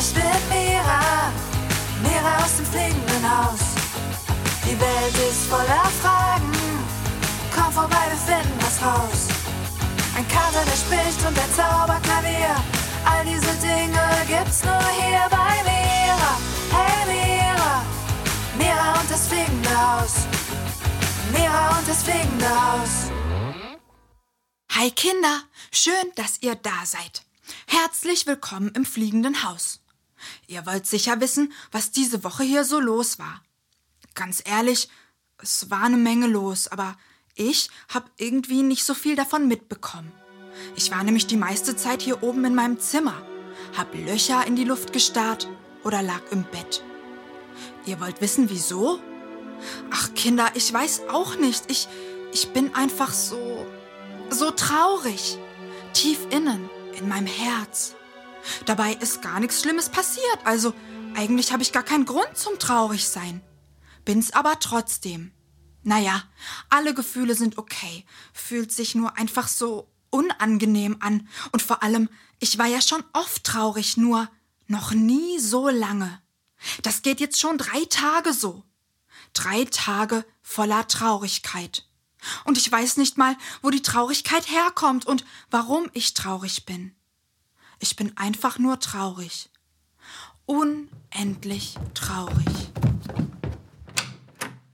Ich bin Mira, Mira aus dem fliegenden Haus. Die Welt ist voller Fragen. Komm vorbei, wir finden was raus. Ein Kater, der spricht und der Zauberklavier. All diese Dinge gibt's nur hier bei Mira. Hey Mira, Mira und das fliegende Haus. Mira und das fliegende Haus. Hi Kinder, schön, dass ihr da seid. Herzlich willkommen im fliegenden Haus. Ihr wollt sicher wissen, was diese Woche hier so los war. Ganz ehrlich, es war eine Menge los, aber ich habe irgendwie nicht so viel davon mitbekommen. Ich war nämlich die meiste Zeit hier oben in meinem Zimmer, hab Löcher in die Luft gestarrt oder lag im Bett. Ihr wollt wissen, wieso? Ach Kinder, ich weiß auch nicht. Ich, ich bin einfach so, so traurig. Tief innen, in meinem Herz. Dabei ist gar nichts Schlimmes passiert, also eigentlich habe ich gar keinen Grund zum Traurigsein. Bin's aber trotzdem. Naja, alle Gefühle sind okay, fühlt sich nur einfach so unangenehm an. Und vor allem, ich war ja schon oft traurig, nur noch nie so lange. Das geht jetzt schon drei Tage so. Drei Tage voller Traurigkeit. Und ich weiß nicht mal, wo die Traurigkeit herkommt und warum ich traurig bin. Ich bin einfach nur traurig. Unendlich traurig.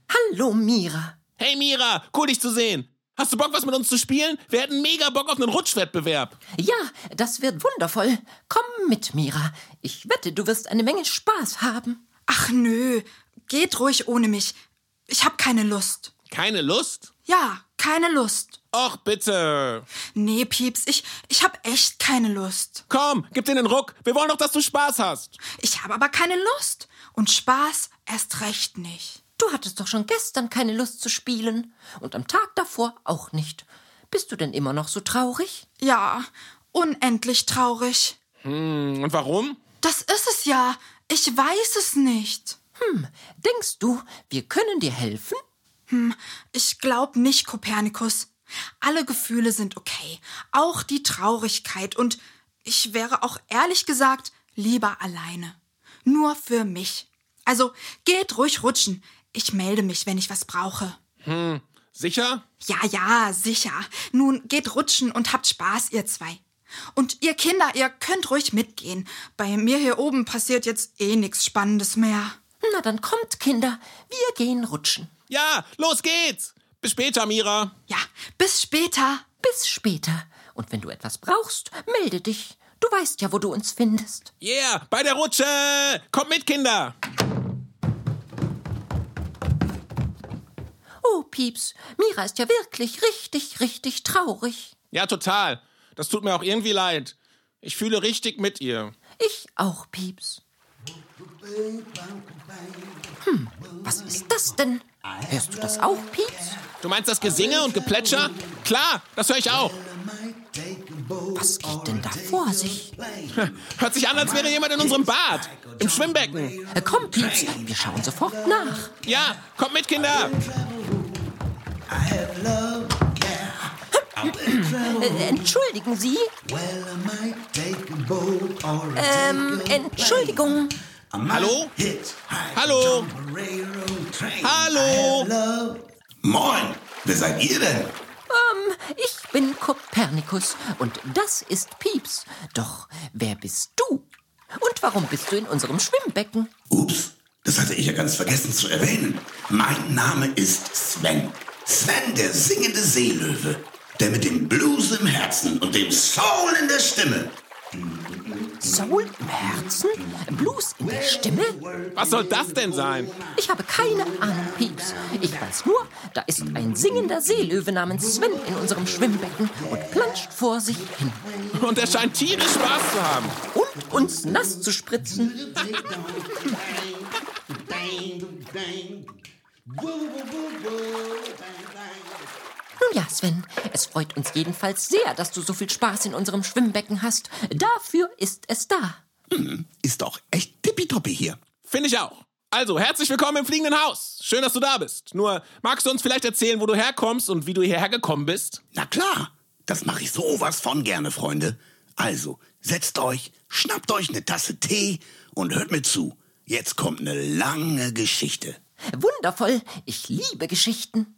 Hallo, Mira. Hey Mira, cool dich zu sehen. Hast du Bock, was mit uns zu spielen? Wir hätten mega Bock auf einen Rutschwettbewerb. Ja, das wird wundervoll. Komm mit, Mira. Ich wette, du wirst eine Menge Spaß haben. Ach nö, geht ruhig ohne mich. Ich hab keine Lust. Keine Lust? Ja, keine Lust. Och, bitte. Nee, Pieps, ich, ich hab echt keine Lust. Komm, gib dir den Ruck. Wir wollen doch, dass du Spaß hast. Ich habe aber keine Lust. Und Spaß erst recht nicht. Du hattest doch schon gestern keine Lust zu spielen. Und am Tag davor auch nicht. Bist du denn immer noch so traurig? Ja, unendlich traurig. Hm, und warum? Das ist es ja. Ich weiß es nicht. Hm, denkst du, wir können dir helfen? Hm, ich glaub nicht, Kopernikus. Alle Gefühle sind okay, auch die Traurigkeit, und ich wäre auch ehrlich gesagt lieber alleine. Nur für mich. Also geht ruhig rutschen. Ich melde mich, wenn ich was brauche. Hm, sicher? Ja, ja, sicher. Nun geht rutschen und habt Spaß, ihr zwei. Und ihr Kinder, ihr könnt ruhig mitgehen. Bei mir hier oben passiert jetzt eh nichts Spannendes mehr. Na dann kommt, Kinder. Wir gehen rutschen. Ja, los geht's. Bis später, Mira. Ja, bis später. Bis später. Und wenn du etwas brauchst, melde dich. Du weißt ja, wo du uns findest. Yeah, bei der Rutsche. Kommt mit, Kinder. Oh, Pieps, Mira ist ja wirklich richtig, richtig traurig. Ja, total. Das tut mir auch irgendwie leid. Ich fühle richtig mit ihr. Ich auch, Pieps. Hm, was ist das denn? Hörst du das auch, Pieps? Du meinst das Gesinge und Geplätscher? Klar, das höre ich auch. Was geht denn da vor sich? Hört sich an, als wäre jemand in unserem Bad. Im Schwimmbecken. Äh, Komm, Pieps, wir schauen sofort nach. Ja, kommt mit, Kinder. Äh, entschuldigen Sie? Ähm, Entschuldigung. Hallo? Hallo? Hallo? Moin, wer seid ihr denn? Ähm, ich bin Kopernikus und das ist Pieps. Doch wer bist du? Und warum bist du in unserem Schwimmbecken? Ups, das hatte ich ja ganz vergessen zu erwähnen. Mein Name ist Sven. Sven, der singende Seelöwe. Der mit dem Blues im Herzen und dem Soul in der Stimme. Soul im Herzen? Blues in der Stimme? Was soll das denn sein? Ich habe keine Ahnung, Pieps. Ich weiß nur, da ist ein singender Seelöwe namens Sven in unserem Schwimmbecken und planscht vor sich hin. Und er scheint tierisch Spaß zu haben. Und uns nass zu spritzen. Nun ja, Sven, es freut uns jedenfalls sehr, dass du so viel Spaß in unserem Schwimmbecken hast. Dafür ist es da. Ist doch echt tippitoppi hier. Finde ich auch. Also, herzlich willkommen im fliegenden Haus. Schön, dass du da bist. Nur, magst du uns vielleicht erzählen, wo du herkommst und wie du hierher gekommen bist? Na klar, das mache ich sowas von gerne, Freunde. Also, setzt euch, schnappt euch eine Tasse Tee und hört mir zu. Jetzt kommt eine lange Geschichte. Wundervoll. Ich liebe Geschichten.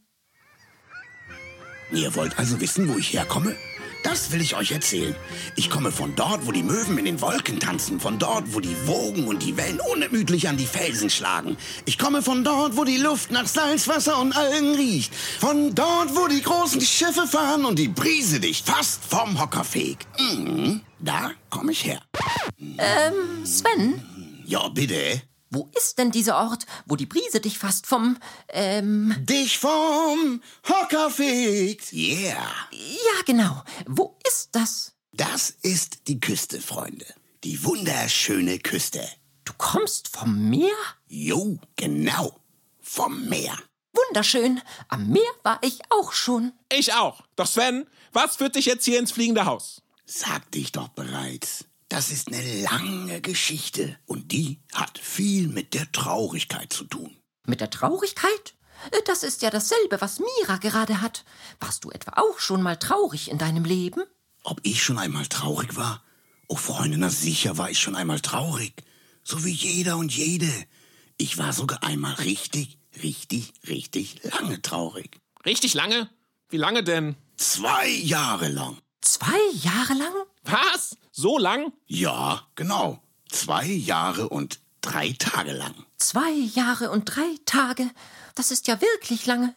Ihr wollt also wissen, wo ich herkomme? Das will ich euch erzählen. Ich komme von dort, wo die Möwen in den Wolken tanzen, von dort, wo die Wogen und die Wellen unermüdlich an die Felsen schlagen. Ich komme von dort, wo die Luft nach Salzwasser und Algen riecht, von dort, wo die großen Schiffe fahren und die Brise dich fast vom Hocker fegt. Mhm, da komme ich her. Ähm, Sven, Ja, bitte. Wo ist denn dieser Ort, wo die Brise dich fast vom, ähm, Dich vom Hocker fegt. Yeah. ja genau, wo ist das? Das ist die Küste, Freunde. Die wunderschöne Küste. Du kommst vom Meer? Jo, genau. Vom Meer. Wunderschön. Am Meer war ich auch schon. Ich auch. Doch Sven, was führt dich jetzt hier ins fliegende Haus? Sagte ich doch bereits. Das ist eine lange Geschichte und die hat viel mit der Traurigkeit zu tun. Mit der Traurigkeit? Äh, Das ist ja dasselbe, was Mira gerade hat. Warst du etwa auch schon mal traurig in deinem Leben? Ob ich schon einmal traurig war? Oh, Freunde, na sicher war ich schon einmal traurig. So wie jeder und jede. Ich war sogar einmal richtig, richtig, richtig lange traurig. Richtig lange? Wie lange denn? Zwei Jahre lang. Zwei Jahre lang? Was? So lang? Ja, genau. Zwei Jahre und drei Tage lang. Zwei Jahre und drei Tage? Das ist ja wirklich lange.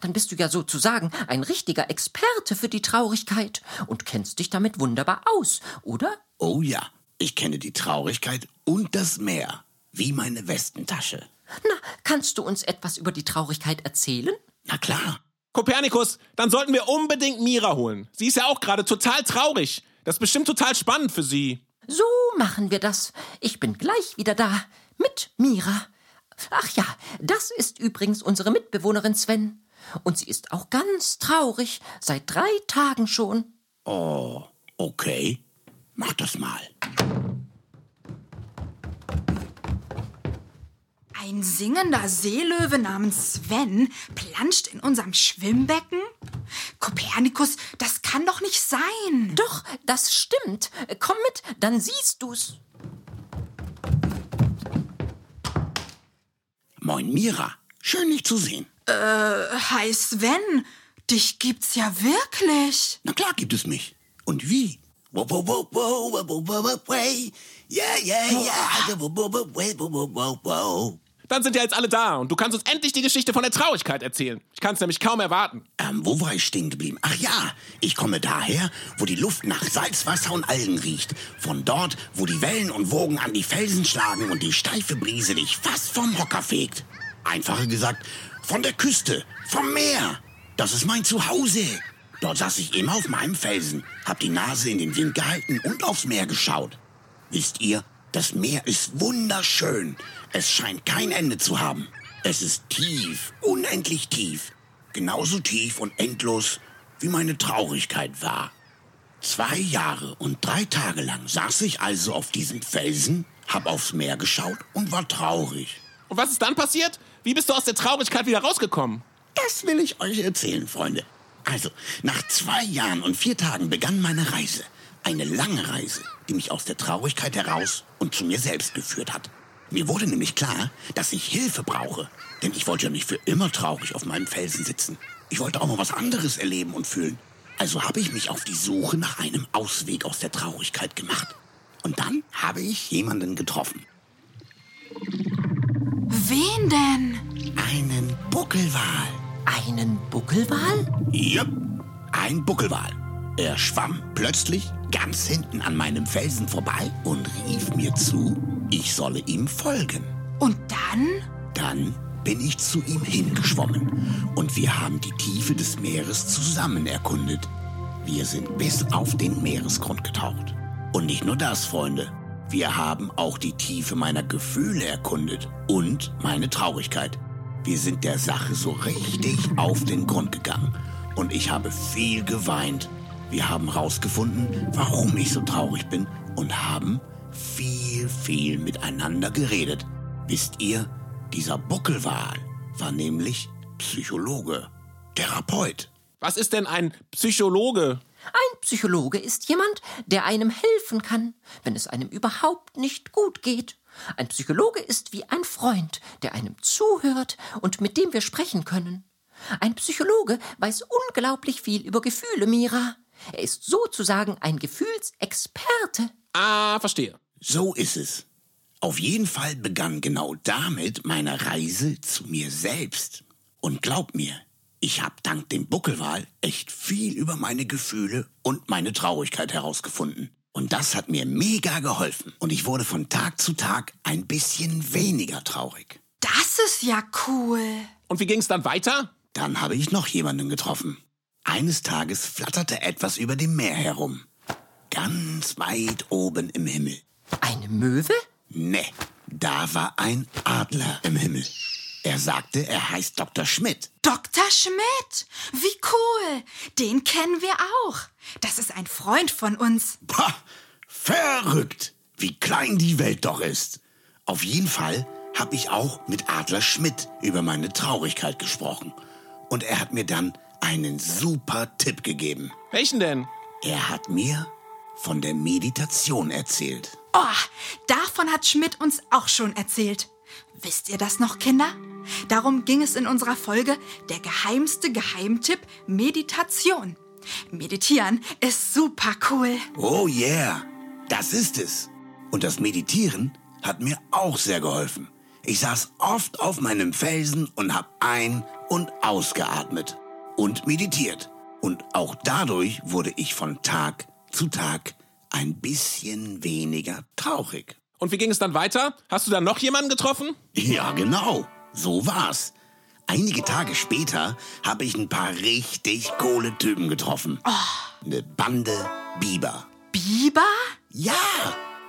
Dann bist du ja sozusagen ein richtiger Experte für die Traurigkeit und kennst dich damit wunderbar aus, oder? Oh ja, ich kenne die Traurigkeit und das Meer. Wie meine Westentasche. Na, kannst du uns etwas über die Traurigkeit erzählen? Na klar. Kopernikus, dann sollten wir unbedingt Mira holen. Sie ist ja auch gerade total traurig. Das ist bestimmt total spannend für sie. So machen wir das. Ich bin gleich wieder da. Mit Mira. Ach ja, das ist übrigens unsere Mitbewohnerin Sven. Und sie ist auch ganz traurig, seit drei Tagen schon. Oh, okay. Mach das mal. Ein singender Seelöwe namens Sven planscht in unserem Schwimmbecken? Kopernikus, das kann doch nicht sein. Doch, das stimmt. Komm mit, dann siehst du's. Moin Mira, schön dich zu sehen. Äh, hi Sven, dich gibt's ja wirklich. Na klar gibt es mich. Und wie? Yeah, yeah, yeah. Dann sind ja jetzt alle da und du kannst uns endlich die Geschichte von der Traurigkeit erzählen. Ich kann es nämlich kaum erwarten. Ähm, wo war ich stehen geblieben? Ach ja, ich komme daher, wo die Luft nach Salzwasser und Algen riecht. Von dort, wo die Wellen und Wogen an die Felsen schlagen und die steife Brise dich fast vom Hocker fegt. Einfacher gesagt, von der Küste, vom Meer. Das ist mein Zuhause. Dort saß ich immer auf meinem Felsen, hab die Nase in den Wind gehalten und aufs Meer geschaut. Wisst ihr, das Meer ist wunderschön. Es scheint kein Ende zu haben. Es ist tief, unendlich tief. Genauso tief und endlos, wie meine Traurigkeit war. Zwei Jahre und drei Tage lang saß ich also auf diesem Felsen, hab aufs Meer geschaut und war traurig. Und was ist dann passiert? Wie bist du aus der Traurigkeit wieder rausgekommen? Das will ich euch erzählen, Freunde. Also, nach zwei Jahren und vier Tagen begann meine Reise. Eine lange Reise, die mich aus der Traurigkeit heraus und zu mir selbst geführt hat. Mir wurde nämlich klar, dass ich Hilfe brauche. Denn ich wollte ja nicht für immer traurig auf meinem Felsen sitzen. Ich wollte auch mal was anderes erleben und fühlen. Also habe ich mich auf die Suche nach einem Ausweg aus der Traurigkeit gemacht. Und dann habe ich jemanden getroffen. Wen denn? Einen Buckelwal. Einen Buckelwal? Jupp, ein Buckelwal. Er schwamm plötzlich ganz hinten an meinem Felsen vorbei und rief mir zu, ich solle ihm folgen. Und dann? Dann bin ich zu ihm hingeschwommen und wir haben die Tiefe des Meeres zusammen erkundet. Wir sind bis auf den Meeresgrund getaucht. Und nicht nur das, Freunde. Wir haben auch die Tiefe meiner Gefühle erkundet und meine Traurigkeit. Wir sind der Sache so richtig auf den Grund gegangen und ich habe viel geweint. Wir haben rausgefunden, warum ich so traurig bin und haben viel, viel miteinander geredet. Wisst ihr, dieser Buckelwal war nämlich Psychologe, Therapeut. Was ist denn ein Psychologe? Ein Psychologe ist jemand, der einem helfen kann, wenn es einem überhaupt nicht gut geht. Ein Psychologe ist wie ein Freund, der einem zuhört und mit dem wir sprechen können. Ein Psychologe weiß unglaublich viel über Gefühle, Mira. Er ist sozusagen ein Gefühlsexperte. Ah, verstehe. So ist es. Auf jeden Fall begann genau damit meine Reise zu mir selbst. Und glaub mir, ich habe dank dem Buckelwal echt viel über meine Gefühle und meine Traurigkeit herausgefunden. Und das hat mir mega geholfen. Und ich wurde von Tag zu Tag ein bisschen weniger traurig. Das ist ja cool. Und wie ging es dann weiter? Dann habe ich noch jemanden getroffen. Eines Tages flatterte etwas über dem Meer herum. Ganz weit oben im Himmel. Eine Möwe? Ne, da war ein Adler im Himmel. Er sagte, er heißt Dr. Schmidt. Dr. Schmidt. Wie cool. Den kennen wir auch. Das ist ein Freund von uns. Pah, verrückt, wie klein die Welt doch ist. Auf jeden Fall habe ich auch mit Adler Schmidt über meine Traurigkeit gesprochen. Und er hat mir dann einen super Tipp gegeben. Welchen denn? Er hat mir von der Meditation erzählt. Oh, davon hat Schmidt uns auch schon erzählt. Wisst ihr das noch, Kinder? Darum ging es in unserer Folge Der geheimste Geheimtipp Meditation. Meditieren ist super cool. Oh yeah, das ist es. Und das Meditieren hat mir auch sehr geholfen. Ich saß oft auf meinem Felsen und hab ein- und ausgeatmet und meditiert. Und auch dadurch wurde ich von Tag zu Tag ein bisschen weniger traurig. Und wie ging es dann weiter? Hast du dann noch jemanden getroffen? Ja, genau. So war's. Einige Tage später habe ich ein paar richtig coole Typen getroffen. Eine Bande Biber. Biber? Ja,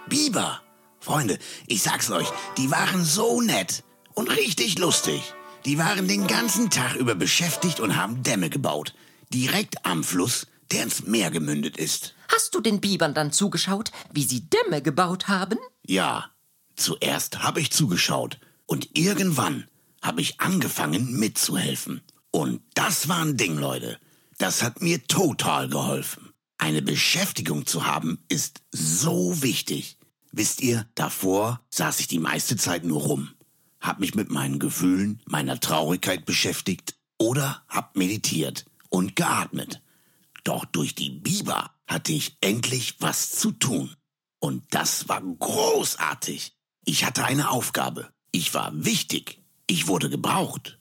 Biber. Freunde, ich sag's euch, die waren so nett und richtig lustig. Die waren den ganzen Tag über beschäftigt und haben Dämme gebaut. Direkt am Fluss, der ins Meer gemündet ist. Hast du den Bibern dann zugeschaut, wie sie Dämme gebaut haben? Ja, zuerst habe ich zugeschaut und irgendwann habe ich angefangen mitzuhelfen. Und das war ein Ding, Leute. Das hat mir total geholfen. Eine Beschäftigung zu haben ist so wichtig. Wisst ihr, davor saß ich die meiste Zeit nur rum, hab mich mit meinen Gefühlen, meiner Traurigkeit beschäftigt oder hab meditiert und geatmet. Doch durch die Biber hatte ich endlich was zu tun. Und das war großartig. Ich hatte eine Aufgabe. Ich war wichtig. Ich wurde gebraucht.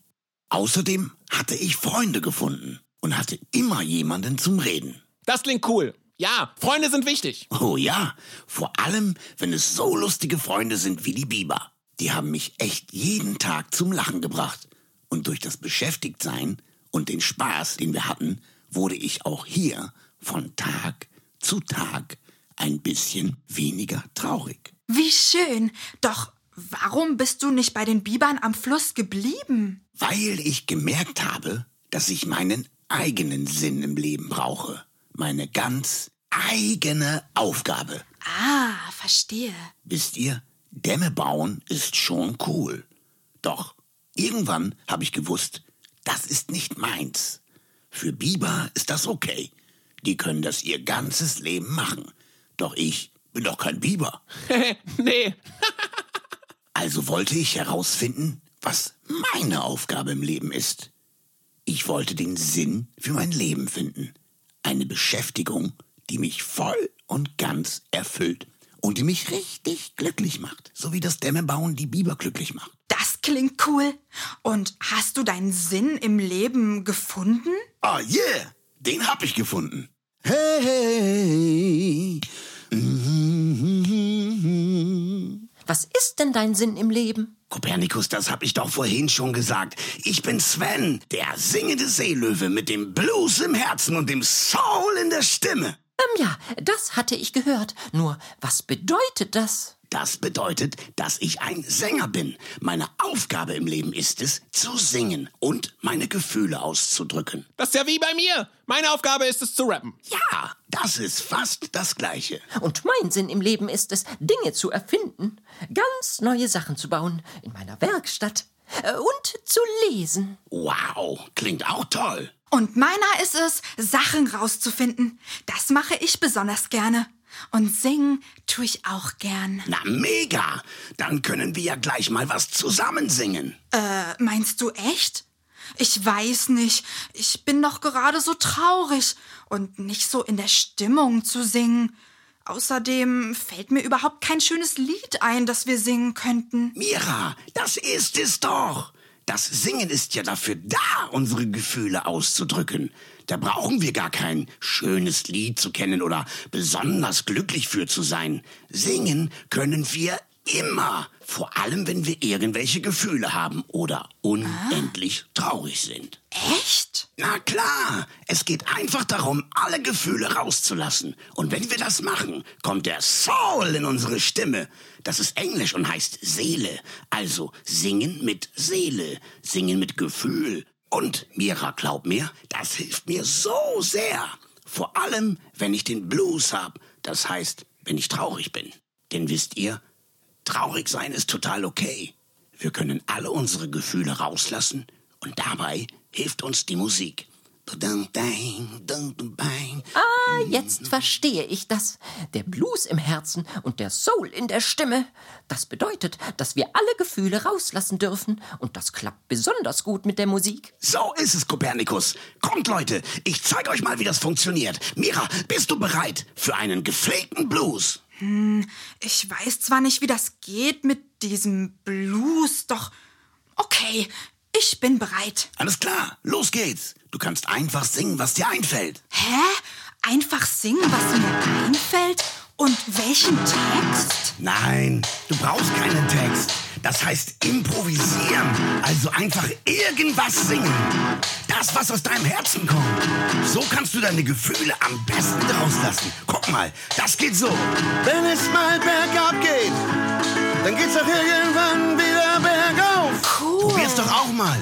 Außerdem hatte ich Freunde gefunden und hatte immer jemanden zum Reden. Das klingt cool. Ja, Freunde sind wichtig. Oh ja, vor allem, wenn es so lustige Freunde sind wie die Biber. Die haben mich echt jeden Tag zum Lachen gebracht. Und durch das Beschäftigtsein und den Spaß, den wir hatten, wurde ich auch hier von Tag zu Tag ein bisschen weniger traurig. Wie schön. Doch warum bist du nicht bei den Bibern am Fluss geblieben? Weil ich gemerkt habe, dass ich meinen eigenen Sinn im Leben brauche. Meine ganz eigene Aufgabe. Ah, verstehe. Wisst ihr, Dämme bauen ist schon cool. Doch irgendwann habe ich gewusst, das ist nicht meins. Für Biber ist das okay. Die können das ihr ganzes Leben machen. Doch ich bin doch kein Biber. nee. Also wollte ich herausfinden, was meine Aufgabe im Leben ist. Ich wollte den Sinn für mein Leben finden. Eine Beschäftigung, die mich voll und ganz erfüllt und die mich richtig glücklich macht. So wie das Dämmebauen die Biber glücklich macht. Das klingt cool. Und hast du deinen Sinn im Leben gefunden? Oh yeah, den hab ich gefunden. Hey. Was ist denn dein Sinn im Leben? Kopernikus, das hab ich doch vorhin schon gesagt. Ich bin Sven, der singende Seelöwe mit dem Blues im Herzen und dem Soul in der Stimme. Ähm, ja, das hatte ich gehört. Nur, was bedeutet das? Das bedeutet, dass ich ein Sänger bin. Meine Aufgabe im Leben ist es, zu singen und meine Gefühle auszudrücken. Das ist ja wie bei mir. Meine Aufgabe ist es zu rappen. Ja, das ist fast das Gleiche. Und mein Sinn im Leben ist es, Dinge zu erfinden, ganz neue Sachen zu bauen in meiner Werkstatt äh, und zu lesen. Wow, klingt auch toll. Und meiner ist es, Sachen rauszufinden. Das mache ich besonders gerne. Und singen tue ich auch gern. Na mega! Dann können wir ja gleich mal was zusammen singen. Äh, meinst du echt? Ich weiß nicht. Ich bin doch gerade so traurig und nicht so in der Stimmung zu singen. Außerdem fällt mir überhaupt kein schönes Lied ein, das wir singen könnten. Mira, das ist es doch. Das Singen ist ja dafür da, unsere Gefühle auszudrücken. Da brauchen wir gar kein schönes Lied zu kennen oder besonders glücklich für zu sein. Singen können wir immer, vor allem wenn wir irgendwelche Gefühle haben oder unendlich traurig sind. Echt? Na klar, es geht einfach darum, alle Gefühle rauszulassen. Und wenn wir das machen, kommt der Soul in unsere Stimme. Das ist Englisch und heißt Seele. Also singen mit Seele, singen mit Gefühl. Und Mira, glaub mir, das hilft mir so sehr. Vor allem, wenn ich den Blues hab. Das heißt, wenn ich traurig bin. Denn wisst ihr, traurig sein ist total okay. Wir können alle unsere Gefühle rauslassen und dabei hilft uns die Musik. Ah, jetzt verstehe ich das. Der Blues im Herzen und der Soul in der Stimme. Das bedeutet, dass wir alle Gefühle rauslassen dürfen. Und das klappt besonders gut mit der Musik. So ist es, Kopernikus. Kommt, Leute, ich zeige euch mal, wie das funktioniert. Mira, bist du bereit für einen gepflegten Blues? Ich weiß zwar nicht, wie das geht mit diesem Blues, doch okay, ich bin bereit. Alles klar, los geht's. Du kannst einfach singen, was dir einfällt. Hä? Einfach singen, was mir einfällt? Und welchen Text? Nein, du brauchst keinen Text. Das heißt improvisieren. Also einfach irgendwas singen. Das, was aus deinem Herzen kommt. So kannst du deine Gefühle am besten rauslassen. Guck mal, das geht so. Wenn es mal bergab geht, dann geht's auch irgendwann wieder bergauf. Cool. Probier's doch auch mal.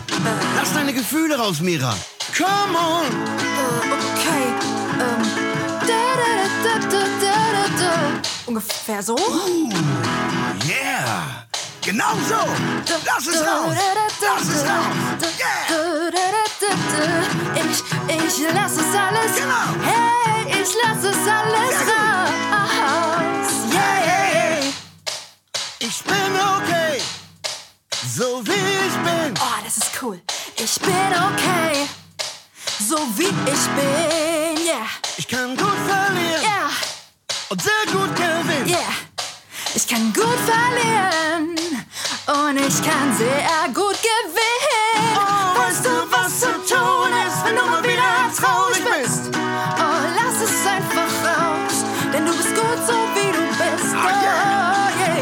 Lass deine Gefühle raus, Mira. Come on! Äh, okay. Ähm. Da, da, da. Ungefähr so? Yeah. Genau so. Lass es raus. Lass es raus. Yeah. Ich, ich lass es alles. Genau. Hey, ich lass es alles raus. Yeah. Ich bin okay, so wie ich bin. Oh, das ist cool. Ich bin okay. So wie ich bin. Yeah. Ich kann gut verlieren Yeah. und sehr gut gewinnen. Yeah. Ich kann gut verlieren und ich kann sehr gut gewinnen. Oh, weißt du, was zu tun ist, wenn du mal wieder traurig bist? Oh, lass es einfach raus, denn du bist gut so wie du bist. Ah, yeah. Oh, yeah,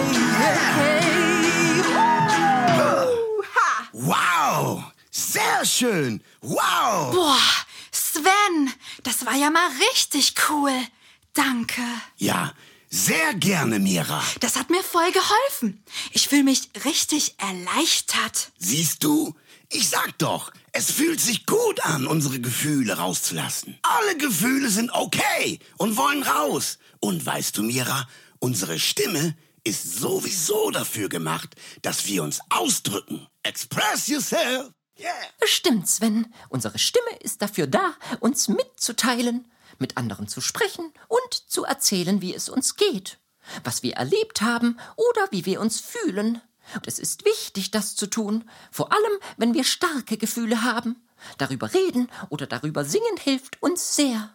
yeah. Ha. Wow. Sehr schön. Wow. Boah, Sven, das war ja mal richtig cool. Danke. Ja, sehr gerne, Mira. Das hat mir voll geholfen. Ich fühle mich richtig erleichtert. Siehst du? Ich sag doch, es fühlt sich gut an, unsere Gefühle rauszulassen. Alle Gefühle sind okay und wollen raus. Und weißt du, Mira, unsere Stimme ist sowieso dafür gemacht, dass wir uns ausdrücken. Express yourself. Yeah. Stimmt, Sven. Unsere Stimme ist dafür da, uns mitzuteilen, mit anderen zu sprechen und zu erzählen, wie es uns geht, was wir erlebt haben oder wie wir uns fühlen. Und es ist wichtig, das zu tun, vor allem, wenn wir starke Gefühle haben. Darüber reden oder darüber singen hilft uns sehr.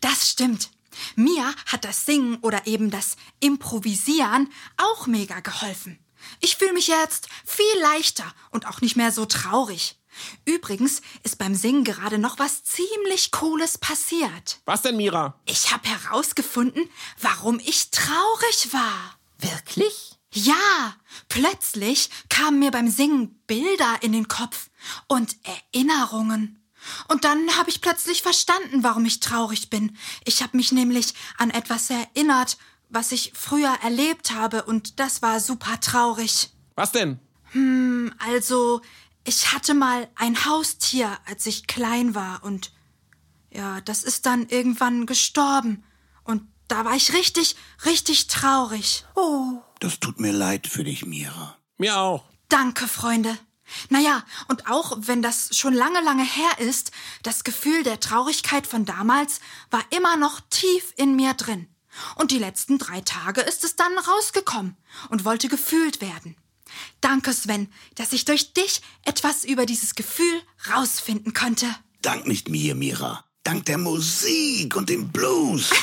Das stimmt. Mir hat das Singen oder eben das Improvisieren auch mega geholfen. Ich fühle mich jetzt viel leichter und auch nicht mehr so traurig. Übrigens ist beim Singen gerade noch was ziemlich Cooles passiert. Was denn, Mira? Ich habe herausgefunden, warum ich traurig war. Wirklich? Ja, plötzlich kamen mir beim Singen Bilder in den Kopf und Erinnerungen. Und dann habe ich plötzlich verstanden, warum ich traurig bin. Ich habe mich nämlich an etwas erinnert, was ich früher erlebt habe, und das war super traurig. Was denn? Also, ich hatte mal ein Haustier, als ich klein war, und ja, das ist dann irgendwann gestorben. Und da war ich richtig, richtig traurig. Oh. Das tut mir leid für dich, Mira. Mir auch. Danke, Freunde. Naja, und auch wenn das schon lange, lange her ist, das Gefühl der Traurigkeit von damals war immer noch tief in mir drin. Und die letzten drei Tage ist es dann rausgekommen und wollte gefühlt werden. Danke, Sven, dass ich durch dich etwas über dieses Gefühl rausfinden konnte. Dank nicht mir, Mira. Dank der Musik und dem Blues.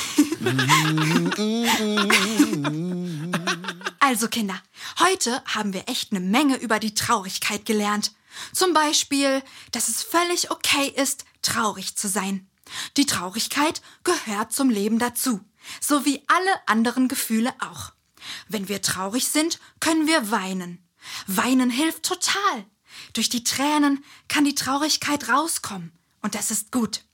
Also Kinder, heute haben wir echt eine Menge über die Traurigkeit gelernt. Zum Beispiel, dass es völlig okay ist, traurig zu sein. Die Traurigkeit gehört zum Leben dazu, so wie alle anderen Gefühle auch. Wenn wir traurig sind, können wir weinen. Weinen hilft total. Durch die Tränen kann die Traurigkeit rauskommen. Und das ist gut.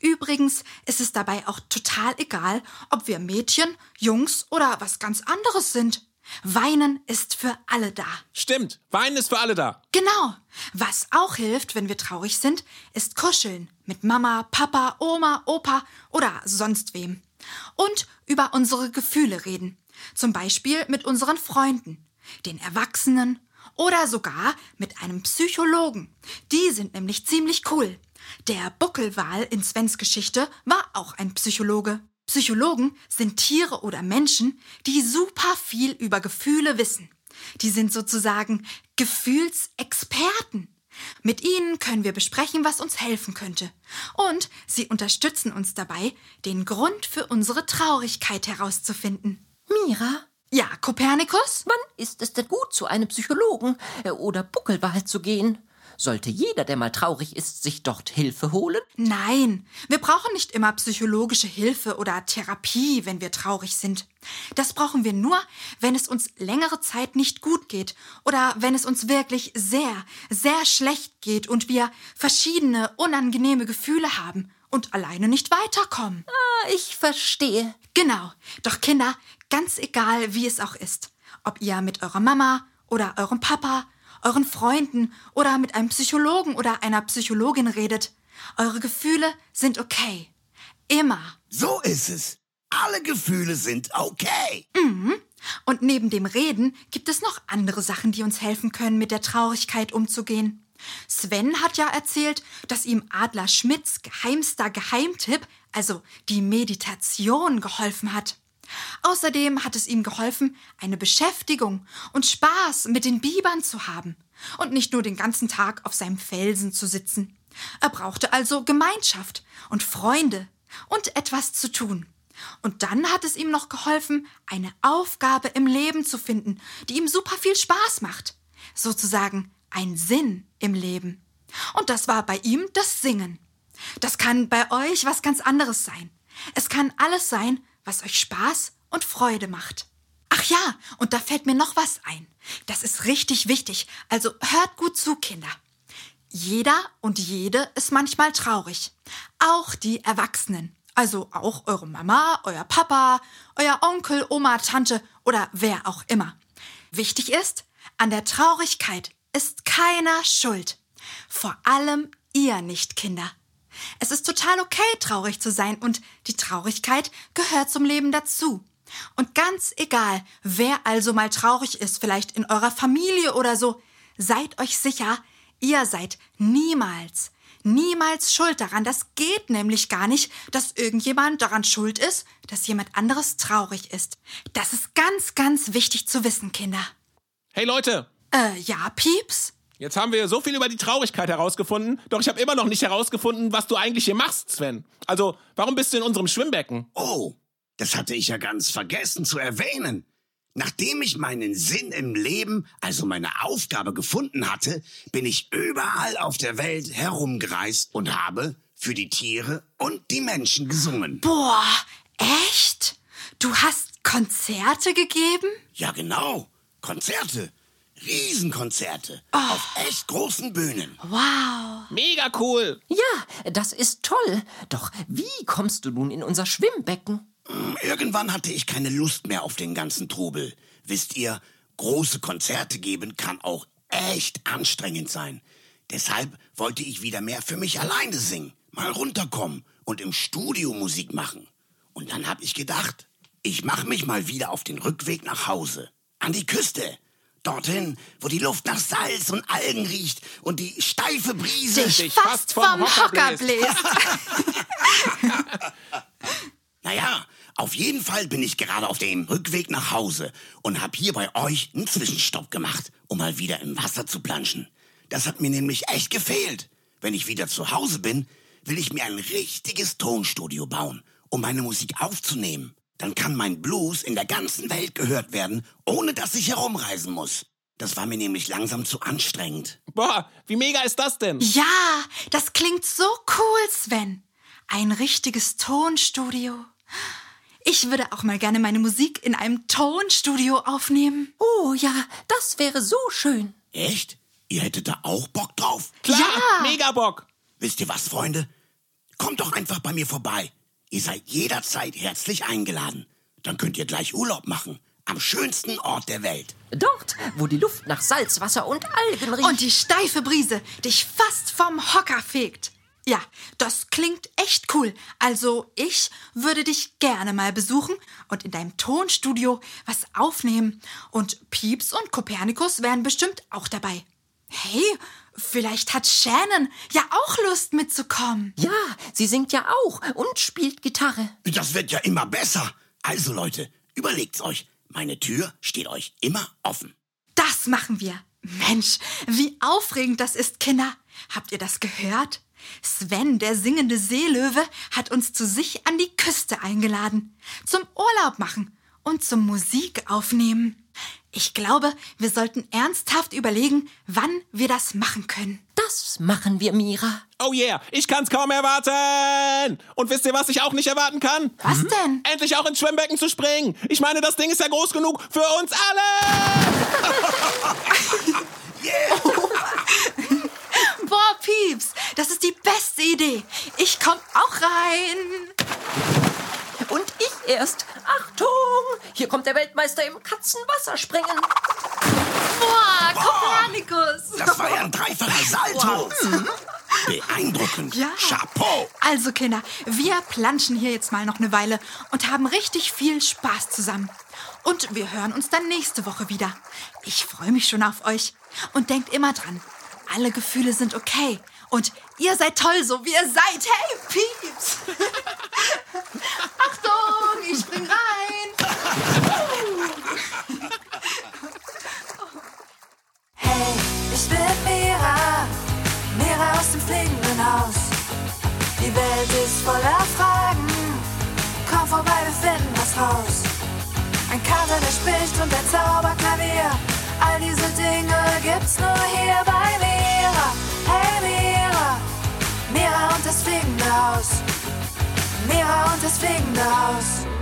Übrigens ist es dabei auch total egal, ob wir Mädchen, Jungs oder was ganz anderes sind. Weinen ist für alle da. Stimmt, Weinen ist für alle da. Genau. Was auch hilft, wenn wir traurig sind, ist Kuscheln mit Mama, Papa, Oma, Opa oder sonst wem. Und über unsere Gefühle reden. Zum Beispiel mit unseren Freunden, den Erwachsenen oder sogar mit einem Psychologen. Die sind nämlich ziemlich cool. Der Buckelwal in Svens Geschichte war auch ein Psychologe. Psychologen sind Tiere oder Menschen, die super viel über Gefühle wissen. Die sind sozusagen Gefühlsexperten. Mit ihnen können wir besprechen, was uns helfen könnte. Und sie unterstützen uns dabei, den Grund für unsere Traurigkeit herauszufinden. Mira, Ja, Kopernikus? wann ist es denn gut, zu einem Psychologen äh, oder Buckelwald zu gehen? Sollte jeder, der mal traurig ist, sich dort Hilfe holen? Nein, wir brauchen nicht immer psychologische Hilfe oder Therapie, wenn wir traurig sind. Das brauchen wir nur, wenn es uns längere Zeit nicht gut geht oder wenn es uns wirklich sehr, sehr schlecht geht und wir verschiedene unangenehme Gefühle haben und alleine nicht weiterkommen. Ah, ich verstehe. Genau. Doch Kinder, ganz egal, wie es auch ist. Ob ihr mit eurer Mama oder eurem Papa, euren Freunden oder mit einem Psychologen oder einer Psychologin redet, eure Gefühle sind okay. Immer. So ist es. Alle Gefühle sind okay. Und neben dem Reden gibt es noch andere Sachen, die uns helfen können, mit der Traurigkeit umzugehen. Sven hat ja erzählt, dass ihm Adler Schmidts geheimster Geheimtipp, also die Meditation, geholfen hat. Außerdem hat es ihm geholfen, eine Beschäftigung und Spaß mit den Bibern zu haben und nicht nur den ganzen Tag auf seinem Felsen zu sitzen. Er brauchte also Gemeinschaft und Freunde und etwas zu tun. Und dann hat es ihm noch geholfen, eine Aufgabe im Leben zu finden, die ihm super viel Spaß macht. Sozusagen ein Sinn im Leben. Und das war bei ihm das Singen. Das kann bei euch was ganz anderes sein. Es kann alles sein, was euch Spaß und Freude macht. Ach ja, und da fällt mir noch was ein. Das ist richtig wichtig. Also hört gut zu, Kinder. Jeder und jede ist manchmal traurig. Auch die Erwachsenen. Also auch eure Mama, euer Papa, euer Onkel, Oma, Tante oder wer auch immer. Wichtig ist, an der Traurigkeit ist keiner schuld. Vor allem ihr nicht, Kinder. Es ist total okay, traurig zu sein und die Traurigkeit gehört zum Leben dazu. Und ganz egal, wer also mal traurig ist, vielleicht in eurer Familie oder so, seid euch sicher, ihr seid niemals, niemals schuld daran. Das geht nämlich gar nicht, dass irgendjemand daran schuld ist, dass jemand anderes traurig ist. Das ist ganz, ganz wichtig zu wissen, Kinder. Hey Leute, Äh, ja, Pieps? jetzt haben wir so viel über die Traurigkeit herausgefunden, doch ich habe immer noch nicht herausgefunden, was du eigentlich hier machst, Sven. Also, warum bist du in unserem Schwimmbecken? Oh, das hatte ich ja ganz vergessen zu erwähnen. Nachdem ich meinen Sinn im Leben, also meine Aufgabe gefunden hatte, bin ich überall auf der Welt herumgereist und habe für die Tiere und die Menschen gesungen. Boah, echt? Du hast Konzerte gegeben? Ja, genau. Konzerte. Riesenkonzerte. Auf echt großen Bühnen. Wow. Mega cool. Ja, das ist toll. Doch wie kommst du nun in unser Schwimmbecken? Irgendwann hatte ich keine Lust mehr auf den ganzen Trubel. Wisst ihr, große Konzerte geben kann auch echt anstrengend sein. Deshalb wollte ich wieder mehr für mich alleine singen, mal runterkommen und im Studio Musik machen. Und dann habe ich gedacht, ich mache mich mal wieder auf den Rückweg nach Hause, an die Küste. Dorthin, wo die Luft nach Salz und Algen riecht und die steife Brise Dich dich fast fast vom vom Hocker bläst. bläst. Naja, auf jeden Fall bin ich gerade auf dem Rückweg nach Hause und hab hier bei euch einen Zwischenstopp gemacht, um mal wieder im Wasser zu planschen. Das hat mir nämlich echt gefehlt. Wenn ich wieder zu Hause bin, will ich mir ein richtiges Tonstudio bauen, um meine Musik aufzunehmen. Dann kann mein Blues in der ganzen Welt gehört werden, ohne dass ich herumreisen muss. Das war mir nämlich langsam zu anstrengend. Boah, wie mega ist das denn? Ja, das klingt so cool, Sven. Ein richtiges Tonstudio. Ich würde auch mal gerne meine Musik in einem Tonstudio aufnehmen. Oh ja, das wäre so schön. Echt? Ihr hättet da auch Bock drauf? Klar, Ja. mega Bock. Wisst ihr was, Freunde? Kommt doch einfach bei mir vorbei. Ihr seid jederzeit herzlich eingeladen. Dann könnt ihr gleich Urlaub machen. Am schönsten Ort der Welt. Dort, wo die Luft nach Salzwasser und Algen riecht. Und die steife Brise dich fast vom Hocker fegt. Ja, das klingt echt cool. Also ich würde dich gerne mal besuchen und in deinem Tonstudio was aufnehmen. Und Pieps und Kopernikus wären bestimmt auch dabei. Hey, vielleicht hat Shannon ja auch Lust mitzukommen. ja, sie singt ja auch und spielt Gitarre. Das wird ja immer besser. Also Leute, überlegt's euch. Meine Tür steht euch immer offen. Das machen wir. Mensch, wie aufregend das ist, Kinder. Habt ihr das gehört? Sven, der singende Seelöwe, hat uns zu sich an die Küste eingeladen. Zum Urlaub machen und zum Musik aufnehmen. Ich glaube, wir sollten ernsthaft überlegen, wann wir das machen können. Das machen wir, Mira. Oh yeah, ich kann's kaum erwarten. Und wisst ihr, was ich auch nicht erwarten kann? Was denn? Endlich auch ins Schwimmbecken zu springen. Ich meine, das Ding ist ja groß genug für uns alle. Boah, Pieps, das ist die beste Idee. Ich komm auch rein. Und ich erst. Achtung! Hier kommt der Weltmeister im Katzenwasserspringen. Boah, Kopernikus. Das war ja ein dreifacher Salto. Beeindruckend. Ja. Chapeau. Also Kinder, wir planschen hier jetzt mal noch eine Weile und haben richtig viel Spaß zusammen. Und wir hören uns dann nächste Woche wieder. Ich freue mich schon auf euch. Und denkt immer dran, alle Gefühle sind okay. Und ihr seid toll, so wie ihr seid. Hey, Pieps! Achtung, ich spring rein. Hey, ich bin Mira, Mira aus dem fliegenden Haus. Die Welt ist voller Fragen, komm vorbei, wir finden was raus. Ein Kater, der spricht und ein Zauberklavier, all diese Dinge gibt's nur hier bei Mira. Hey Mira und das fliegende Haus. Mira und das fliegende Haus.